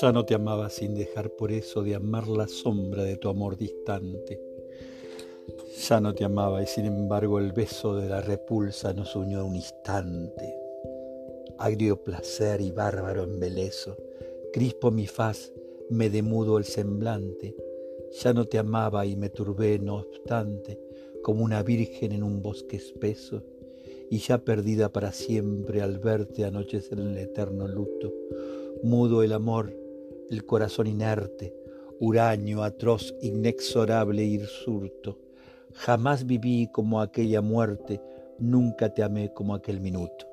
Ya no te amaba sin dejar por eso de amar la sombra de tu amor distante. Ya no te amaba y sin embargo el beso de la repulsa nos unió un instante. Agrio placer y bárbaro embeleso, crispo mi faz, me demudo el semblante. Ya no te amaba y me turbé no obstante, como una virgen en un bosque espeso, y ya perdida para siempre al verte anochecer en el eterno luto, mudo el amor el corazón inerte, huraño, atroz, inexorable, hirsurto. Jamás viví como aquella muerte, nunca te amé como aquel minuto.